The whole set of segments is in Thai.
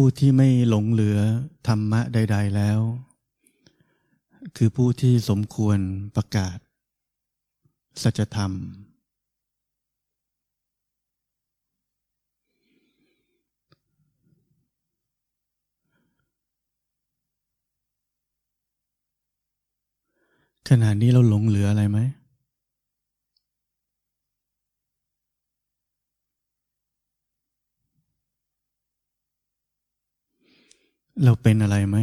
ผู้ที่ไม่หลงเหลือธรรมะใด ๆแล้ว คือผู้ที่สมควรประกาศ สัจธรรม ขณะนี้เราหลงเหลืออะไรไหม เราเป็นอะไรไหม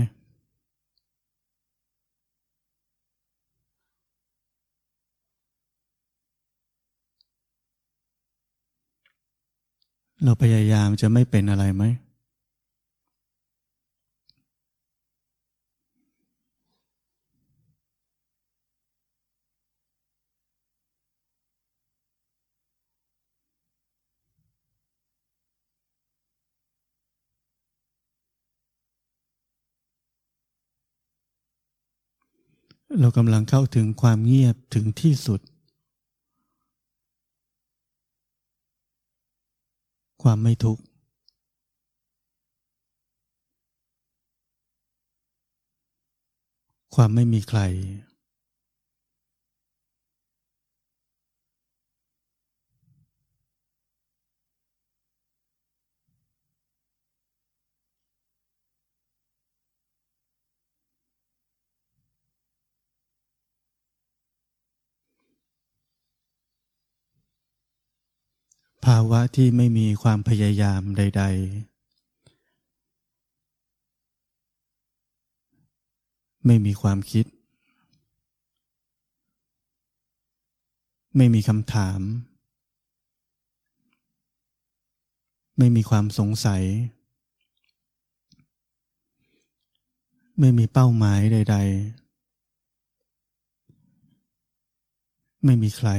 เราพยายามจะไม่เป็นอะไรไหม เรากำลังเข้าถึงความเงียบถึงที่สุด ความไม่ทุกข์ ความไม่มีใคร ภาวะที่ไม่มีความพยายามใด ๆ ไม่มีความคิด ไม่มีคำถาม ไม่มีความสงสัย ไม่มีเป้าหมายใด ๆ ไม่มีใคร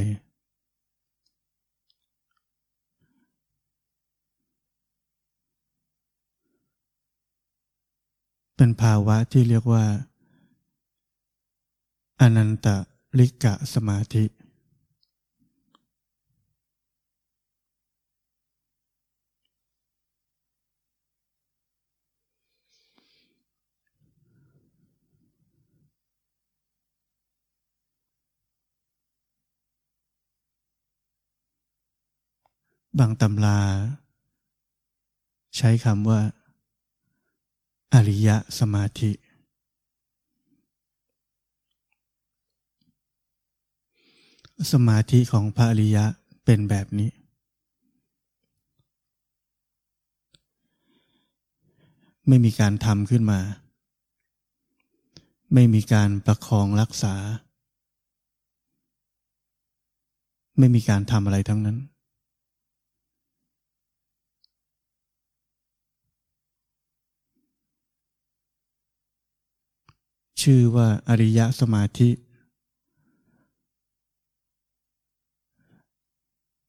เป็นภาวะที่เรียกว่า อนันตลิกะสมาธิ บางตำรา ใช้คำว่า อริยสมาธิ สมาธิของพระอริยะเป็นแบบนี้ ไม่มีการทำขึ้นมา ไม่มีการประคองรักษา ไม่มีการทำอะไรทั้งนั้น ชื่อว่าอริยสมาธิ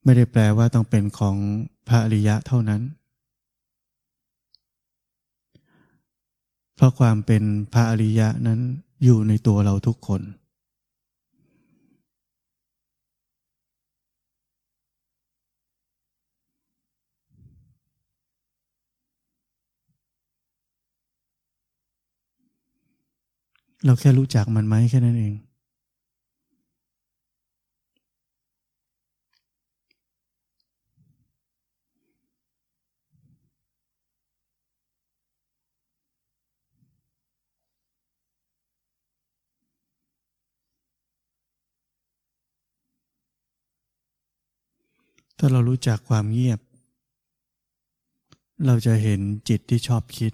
ไม่ได้แปลว่าต้องเป็นของพระอริยะเท่านั้น เพราะความเป็นพระอริยะนั้นอยู่ในตัวเราทุกคน เราแค่รู้จักมันไหมแค่นั้นเอง ถ้าเรารู้จักความเงียบ เราจะเห็นจิตที่ชอบคิด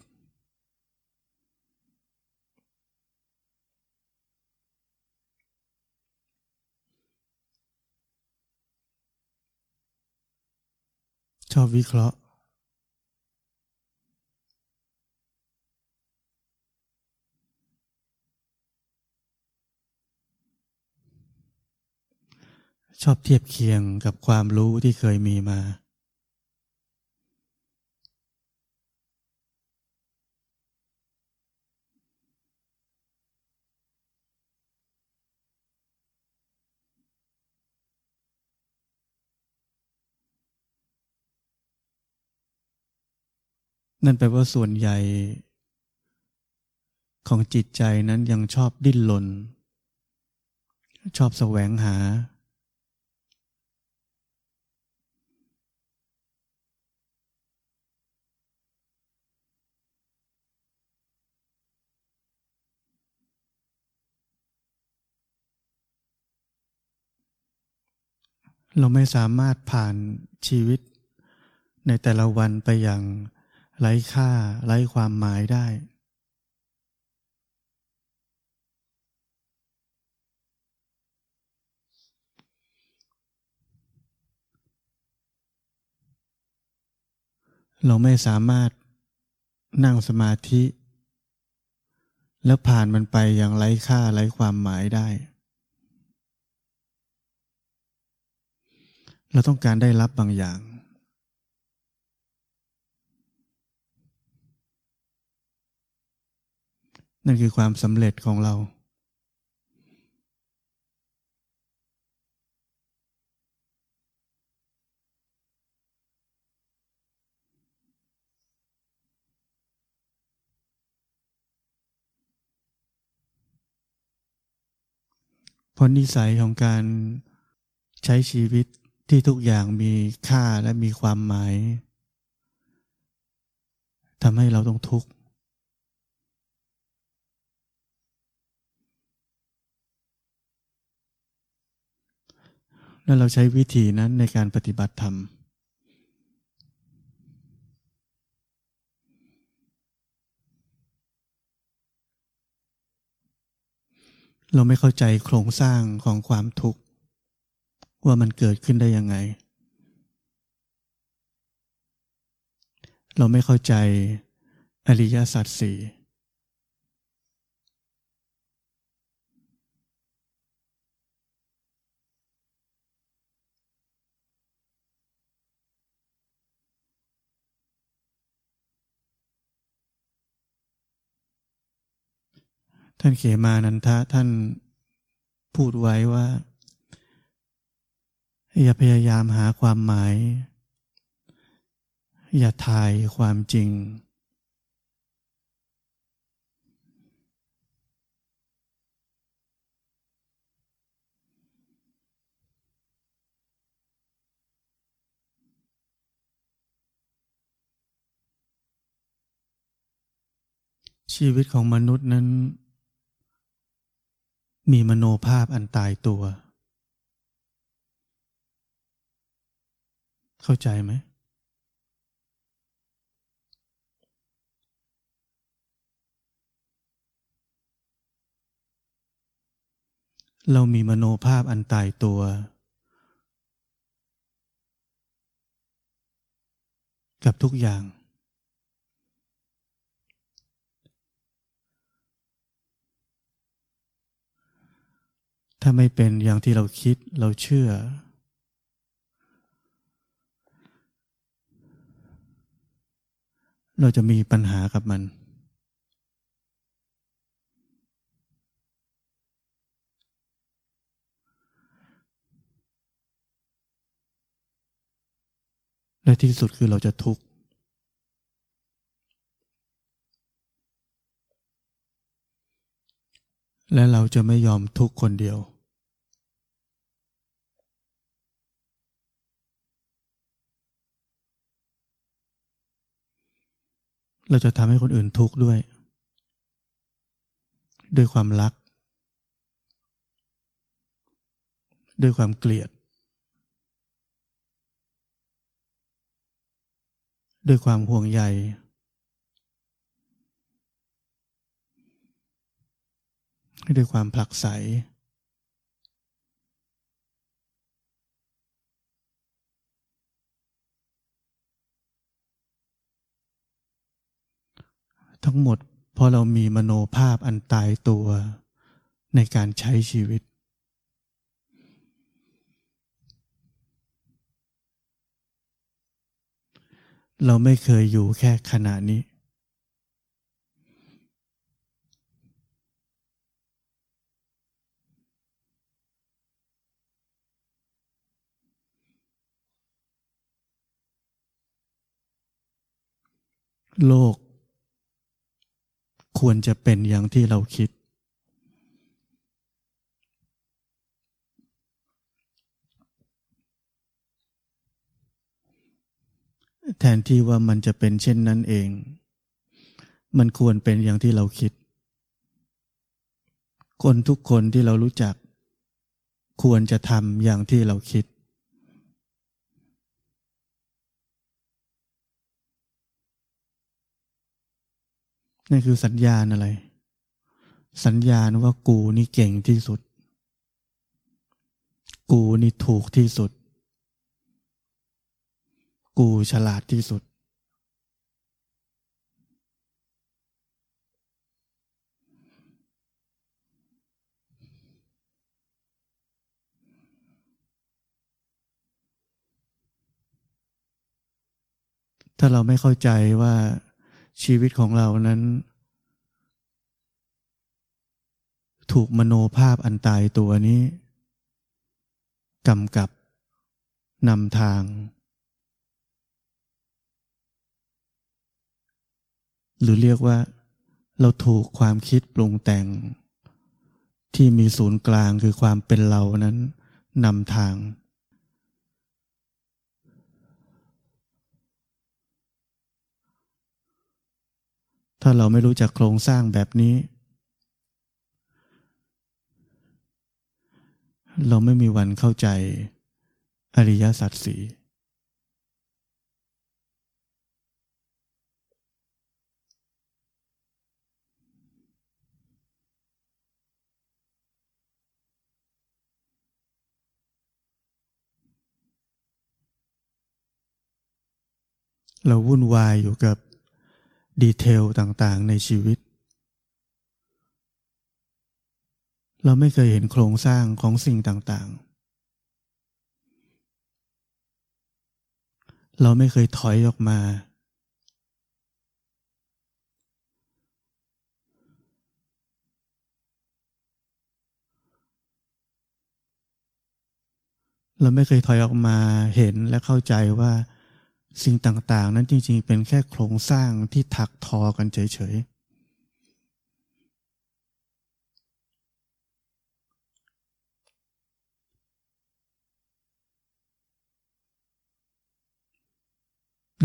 ชอบวิเคราะห์ ชอบเทียบเคียงกับความรู้ที่เคยมีมา เนั่นแปลว่าส่วนใหญ่ ของจิตใจนั้นยังชอบดิ้นรนชอบแสวงหา เราไม่สามารถผ่านชีวิตในแต่ละวันไปอย่าง ไร้ค่าไร้ความหมายได้ เราไม่สามารถนั่งสมาธิ แล้วผ่านมันไปอย่างไร้ค่าไร้ความหมายได้ เราต้องการได้รับบางอย่าง นั่นคือความสำเร็จของเรา เพราะนิสัยของการใช้ชีวิตที่ทุกอย่างมีค่าและมีความหมายทำให้เราต้องทุกข์ แล้วเราใช้วิธีนั้นในการปฏิบัติธรรม เราไม่เข้าใจโครงสร้างของความทุกข์ว่ามันเกิดขึ้นได้ยังไง เราไม่เข้าใจอริยสัจสี่ ท่านเขมานันทะท่านพูดไว้ว่า อย่าพยายามหาความหมาย อย่าทายความจริง ชีวิตของมนุษย์นั้น มีมโนภาพอันตายตัว เข้าใจไหม เรามีมโนภาพอันตายตัว กับทุกอย่าง ถ้าไม่เป็นอย่างที่เราคิดเราเชื่อ เราจะมีปัญหากับมัน และที่สุดคือเราจะทุกข์และเราจะไม่ยอมทุกคนเดียว เราจะทำให้คนอื่นทุกข์ด้วย ด้วยความรัก ด้วยความเกลียด ด้วยความห่วงใยด้วยความผลักไส ทั้งหมดเพราะเรามีมโนภาพอันตายตัวในการใช้ชีวิต เราไม่เคยอยู่แค่ขณะนี้ โลก ควรจะเป็นอย่างที่เราคิด แทนที่ว่ามันจะเป็นเช่นนั้นเอง มันควรเป็นอย่างที่เราคิด คนทุกคนที่เรารู้จัก ควรจะทำอย่างที่เราคิด นั่นคือสัญญาณอะไร สัญญาณว่ากูนี่เก่งที่สุด กูนี่ถูกที่สุด กูฉลาดที่สุด ถ้าเราไม่เข้าใจว่า ชีวิตของเรานั้น ถูกมโนภาพอันตายตัวนี้กำกับนำทาง หรือเรียกว่า เราถูกความคิดปรุงแต่ง ที่มีศูนย์กลางคือความเป็นเรานั้นนำทาง ถ้าเราไม่รู้จักโครงสร้างแบบนี้ เราไม่มีวันเข้าใจอริยสัจสีเราวุ่นวายอยู่กับ ดีเทลต่างๆในชีวิต เราไม่เคยเห็นโครงสร้างของสิ่งต่างๆ เราไม่เคยถอยออกมา เราไม่เคยถอยออกมาเห็นและเข้าใจว่า สิ่งต่างๆ นั้นจริงๆ เป็นแค่โครงสร้างที่ถักทอกันเฉยๆ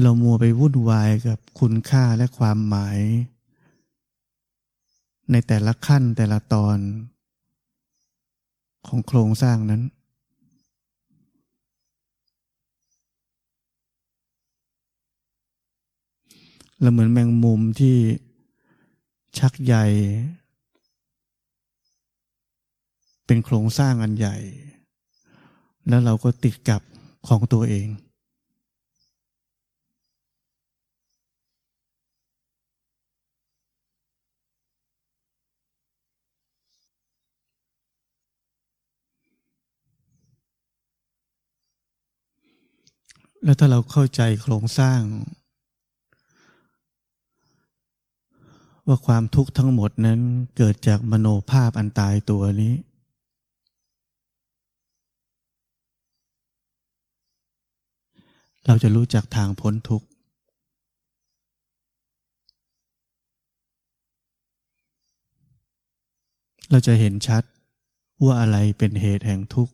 เรามัวไปวุ่นวายกับคุณค่าและความหมาย ในแต่ละขั้นแต่ละตอน ของโครงสร้างนั้น เราเหมือนแมงมุมที่ชักใยเป็นโครงสร้างอันใหญ่ แล้วเราก็ติดกับของตัวเอง แล้วถ้าเราเข้าใจโครงสร้าง ว่าความทุกข์ทั้งหมดนั้นเกิดจากมโนภาพอันตายตัวนี้ เราจะรู้จักทางพ้นทุกข์ เราจะเห็นชัดว่าอะไรเป็นเหตุแห่งทุกข์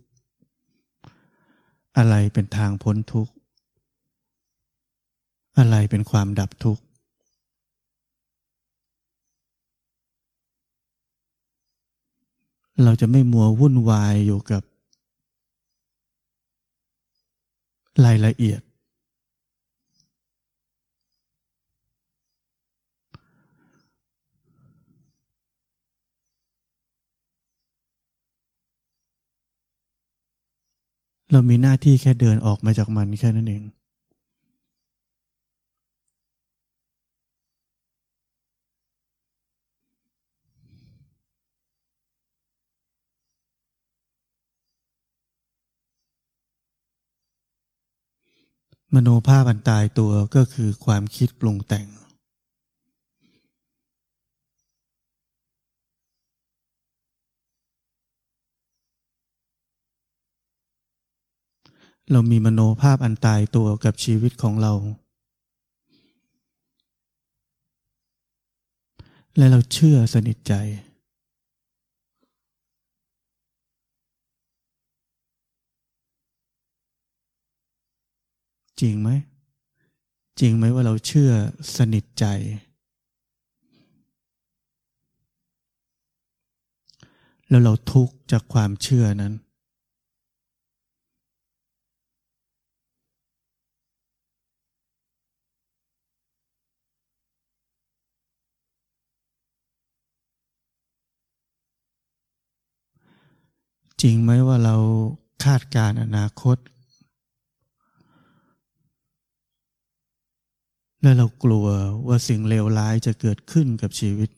อะไรเป็นทางพ้นทุกข์ อะไรเป็นความดับทุกข์ เราจะไม่มัววุ่นวายอยู่กับ รายละเอียด เรามีหน้าที่แค่เดินออกมาจากมันแค่นั้นเอง มโนภาพอันตายตัวก็คือความคิดปรุงแต่ง เรามีมโนภาพอันตายตัวกับชีวิตของเรา และเราเชื่อสนิทใจ จริงไหม จริงไหมว่าเราเชื่อสนิทใจ แล้วเราทุกข์จากความเชื่อนั้น จริงไหมว่าเราคาดการอนาคต และเรากลัวว่าสิ่งเลวร้ายจะเกิดขึ้นกับชีวิต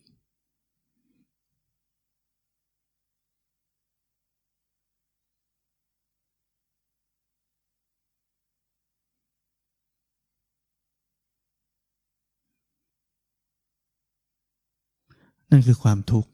นั่นคือความทุกข์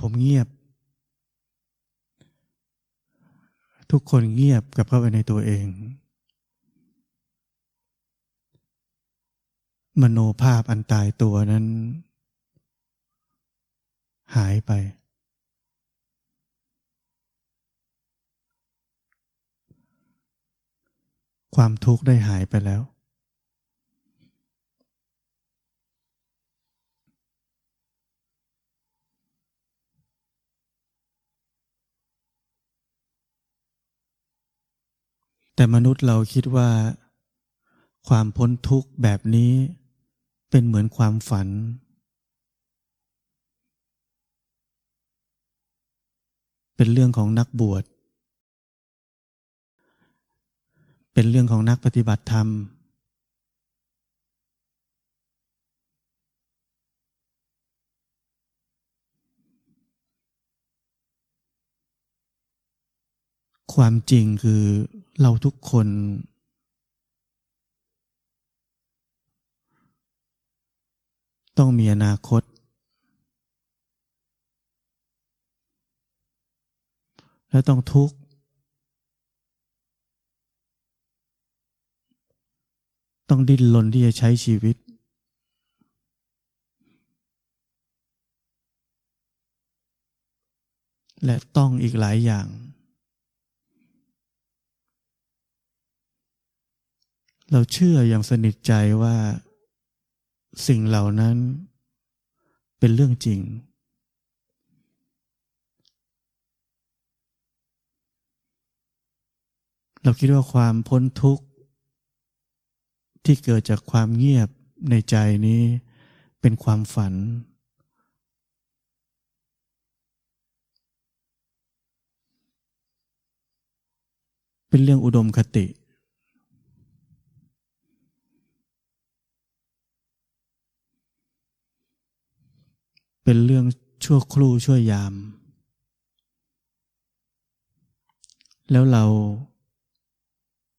ผมเงียบ ทุกคนเงียบกับเข้าไปในตัวเอง มโนภาพอันตายตัวนั้น หายไป ความทุกข์ได้หายไปแล้ว แต่มนุษย์เราคิดว่า ความพ้นทุกข์แบบนี้เป็นเหมือนความฝัน เป็นเรื่องของนักบวช เป็นเรื่องของนักปฏิบัติธรรม ความจริงคือ เราทุกคน ต้องมีอนาคต และต้องทุกข์ ต้องดิ้นรนที่จะใช้ชีวิต และต้องอีกหลายอย่าง เราเชื่ออย่างสนิทใจว่า สิ่งเหล่านั้นเป็นเรื่องจริง เราคิดว่าความพ้นทุกข์ที่เกิดจากความเงียบในใจนี้เป็นความฝัน เป็นเรื่องอุดมคติ เป็นเรื่องชั่วครู่ชั่วยาม แล้วเรา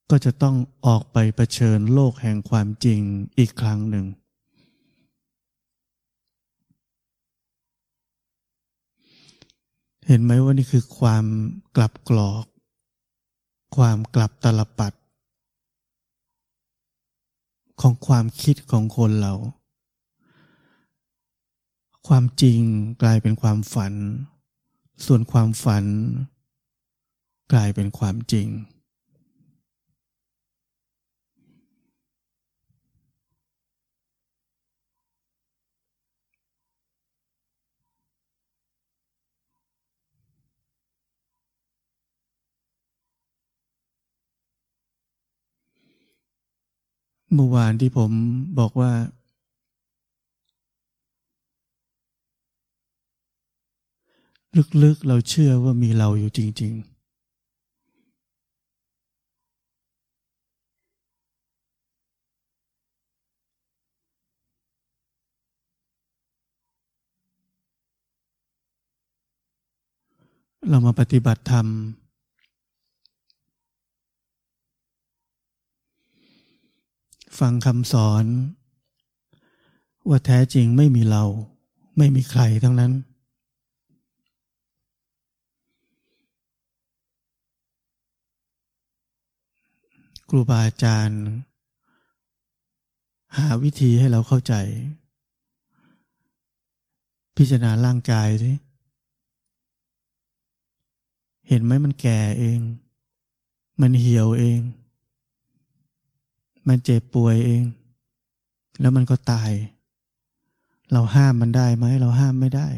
ก็จะต้องออกไปเผชิญโลกแห่งความจริงอีกครั้งหนึ่ง เห็นไหมว่านี่คือความกลับกรอก ความกลับตลปัด ของความคิดของคนเรา ความจริงกลายเป็นความฝัน ส่วนความฝัน กลายเป็นความจริง เมื่อวานที่ผมบอกว่า ลึกๆเราเชื่อว่ามีเราอยู่จริง ๆ เรามาปฏิบัติธรรม ฟังคำสอน ว่าแท้จริงไม่มีเราไม่มีใครทั้งนั้น ครูบาอาจารย์ หาวิธีให้เราเข้าใจ พิจารณาร่างกายสิเห็นไหมมันแก่เอง มันเหี่ยวเอง มันเจ็บป่วยเอง แล้วมันก็ตาย เราห้ามมันได้ไหม เราห้ามไม่ได้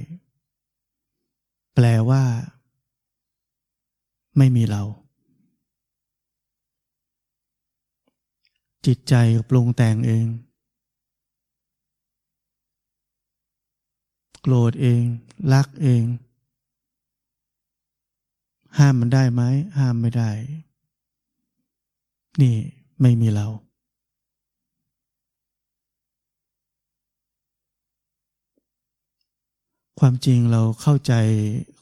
แปลว่า ไม่มีเรา จิตใจปรุงแต่งเอง โกรธเอง รักเอง ห้ามมันได้ไหมห้ามไม่ได้ นี่ไม่มีเรา ความจริงเราเข้าใจ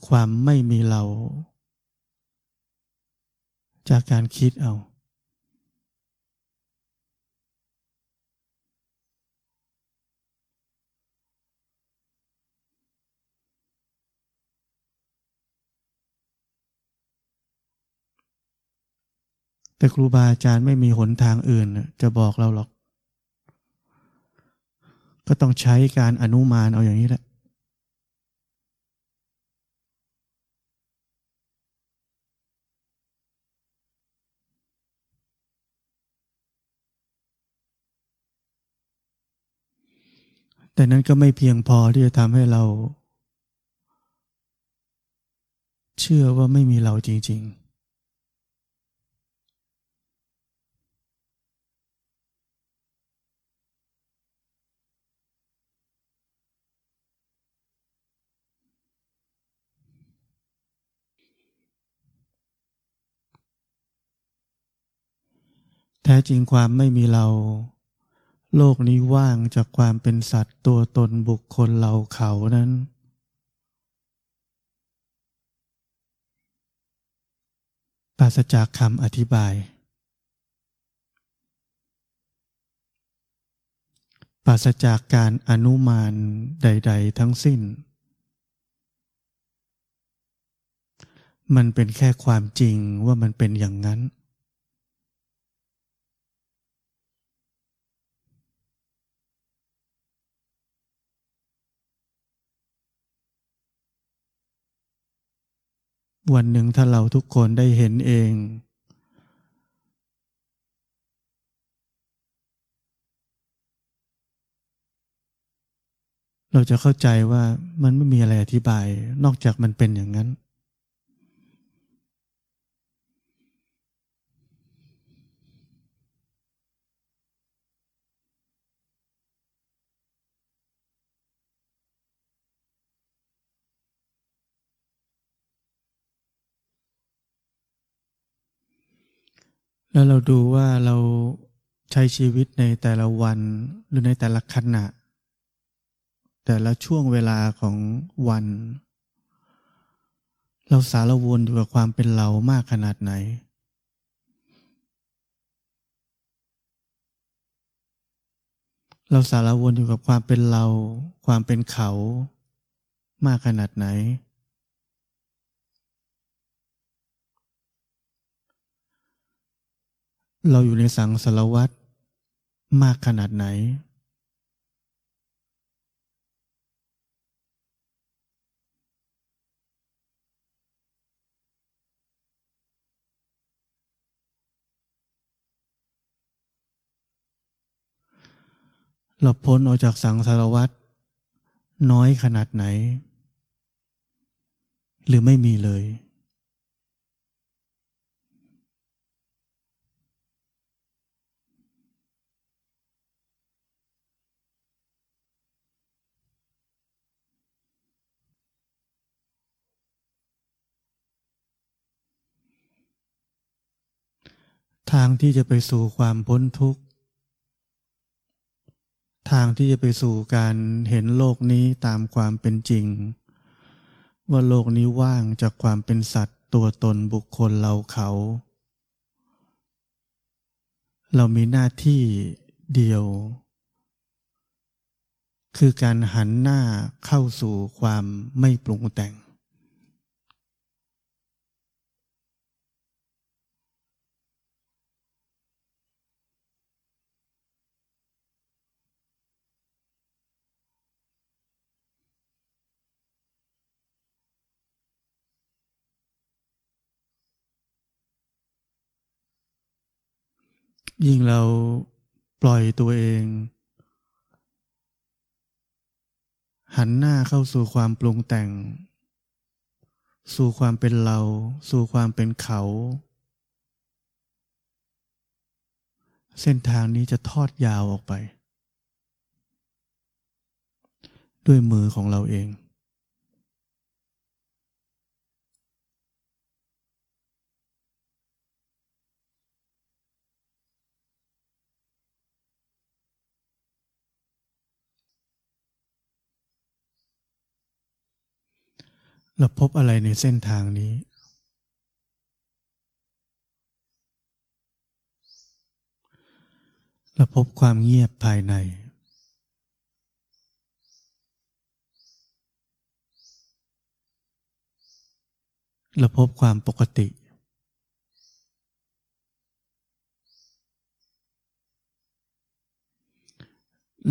ความไม่มีเรา จากการคิดเอา แต่ครูบาอาจารย์ไม่มีหนทางอื่น จะบอกเราหรอก ก็ต้องใช้การอนุมานเอาอย่างนี้แหละแต่นั้นก็ไม่เพียงพอที่จะทำให้เรา เชื่อว่าไม่มีเราจริง ๆ แท้จริงความไม่มีเรา โลกนี้ว่างจากความเป็นสัตว์ตัวตนบุคคลเราเขานั้น ปราศจากคำอธิบาย ปราศจากการอนุมานใด ๆ ทั้งสิ้น มันเป็นแค่ความจริงว่ามันเป็นอย่างนั้น วันหนึ่งถ้าเราทุกคนได้เห็นเอง เราจะเข้าใจว่ามันไม่มีอะไรอธิบาย นอกจากมันเป็นอย่างนั้น แล้วเราดูว่าเราใช้ชีวิตในแต่ละวันหรือในแต่ละขณะ แต่ละช่วงเวลาของวัน เราสารวนอยู่กับความเป็นเรามากขนาดไหน เราสารวนอยู่กับความเป็นเรา ความเป็นเขา มากขนาดไหน เราอยู่ในสังสารวัตรมากขนาดไหน เราพ้นออกจากสังสารวัตรน้อยขนาดไหน หรือไม่มีเลย ทางที่จะไปสู่ความพ้นทุกข์ ทางที่จะไปสู่การเห็นโลกนี้ตามความเป็นจริง ว่าโลกนี้ว่างจากความเป็นสัตว์ตัวตนบุคคลเราเขา เรามีหน้าที่เดียว คือการหันหน้าเข้าสู่ความไม่ปรุงแต่ง ยิ่งเราปล่อยตัวเอง หันหน้าเข้าสู่ความปรุงแต่ง สู่ความเป็นเรา สู่ความเป็นเขา เส้นทางนี้จะทอดยาวออกไป ด้วยมือของเราเอง เราพบอะไรในเส้นทางนี้ เราพบความเงียบภายใน เราพบความปกติ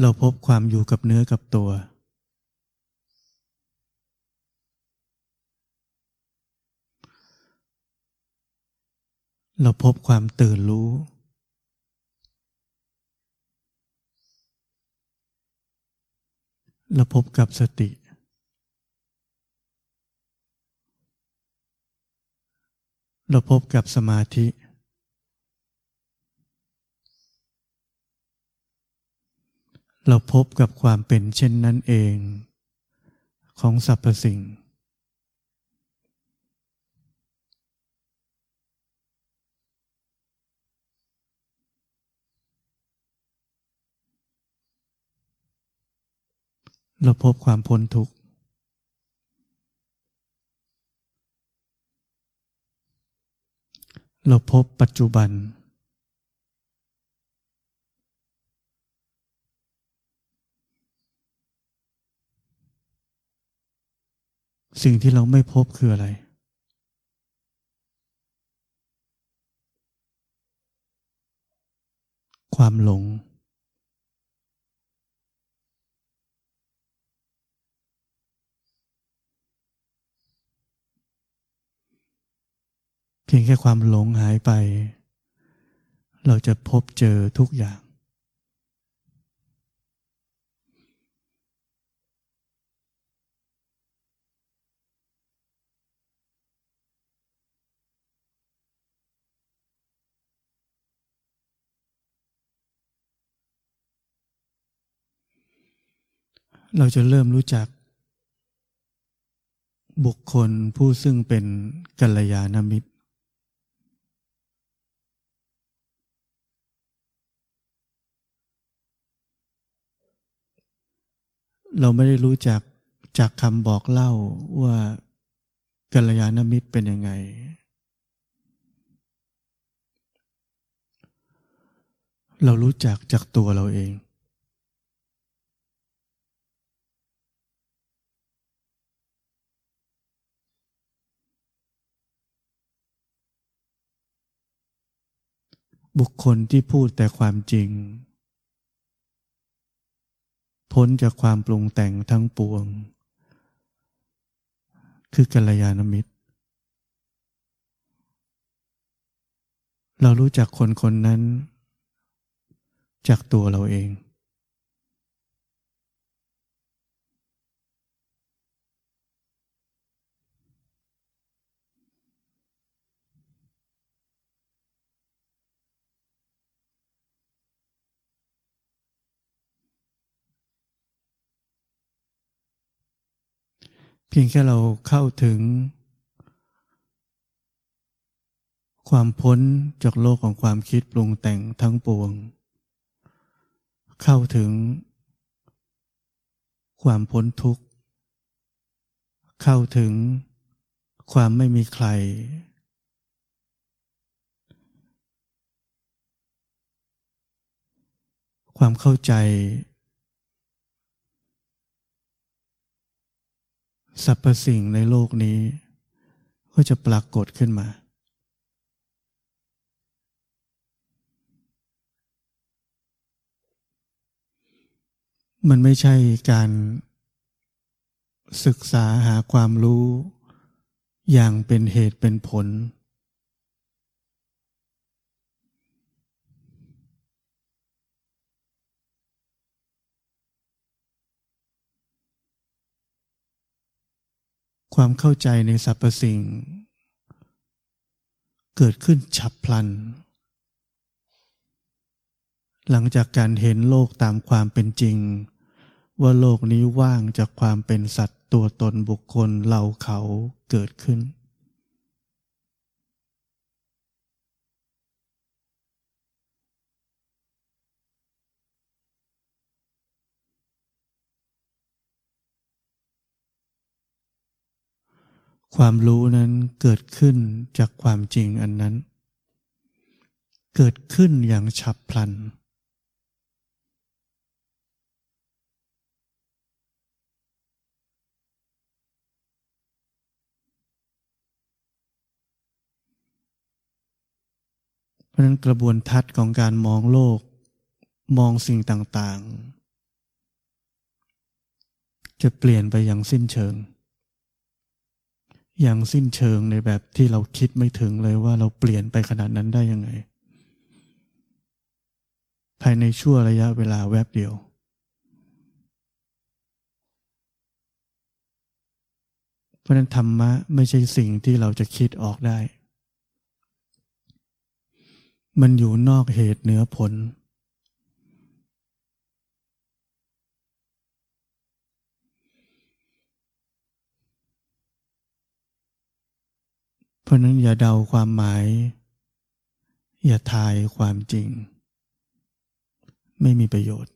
เราพบความอยู่กับเนื้อกับตัว เราพบความตื่นรู้ เราพบกับสติ เราพบกับสมาธิ เราพบกับความเป็นเช่นนั้นเอง ของสรรพสิ่ง เราพบความพ้นทุกข์เราพบปัจจุบัน สิ่งที่เราไม่พบคืออะไร ความหลงเพียงแค่ความหลงหายไป เราจะพบเจอทุกอย่าง เราจะเริ่มรู้จักบุคคลผู้ซึ่งเป็นกัลยาณมิตร เราไม่ได้รู้จักจากคำบอกเล่าว่ากัลยาณมิตรเป็นยังไง เรารู้จักจากตัวเราเอง บุคคลที่พูดแต่ความจริง พ้นจากความปรุงแต่งทั้งปวง คือกัลยาณมิตร เรารู้จักคนคนนั้น จากตัวเราเอง พียงแค่เราเข้าถึง ความพ้นจากโลกของความคิดปรุงแต่งทั้งปวง เข้าถึง ความพ้นทุกข์ เข้าถึงความไม่มีใคร ความเข้าใจ สรรพสิ่งในโลกนี้ ก็จะปรากฏขึ้นมา มันไม่ใช่การศึกษาหาความรู้อย่างเป็นเหตุเป็นผล ความเข้าใจในสรรพสิ่ง เกิดขึ้นฉับพลัน หลังจากการเห็นโลกตามความเป็นจริง ว่าโลกนี้ว่างจากความเป็นสัตว์ตัวตนบุคคลเราเขาเกิดขึ้น ความรู้นั้นเกิดขึ้นจากความจริงอันนั้น เกิดขึ้นอย่างฉับพลัน เพราะนั้นกระบวนทัศน์ของการมองโลก มองสิ่งต่าง ๆ จะเปลี่ยนไปอย่างสิ้นเชิง อย่างสิ้นเชิงในแบบที่เราคิดไม่ถึงเลยว่าเราเปลี่ยนไปขนาดนั้นได้ยังไง ภายในชั่วระยะเวลาแวบเดียว เพราะนั้นธรรมะไม่ใช่สิ่งที่เราจะคิดออกได้ มันอยู่นอกเหตุเหนือผล เพราะนั้นอย่าเดาความหมาย อย่าทายความจริง ไม่มีประโยชน์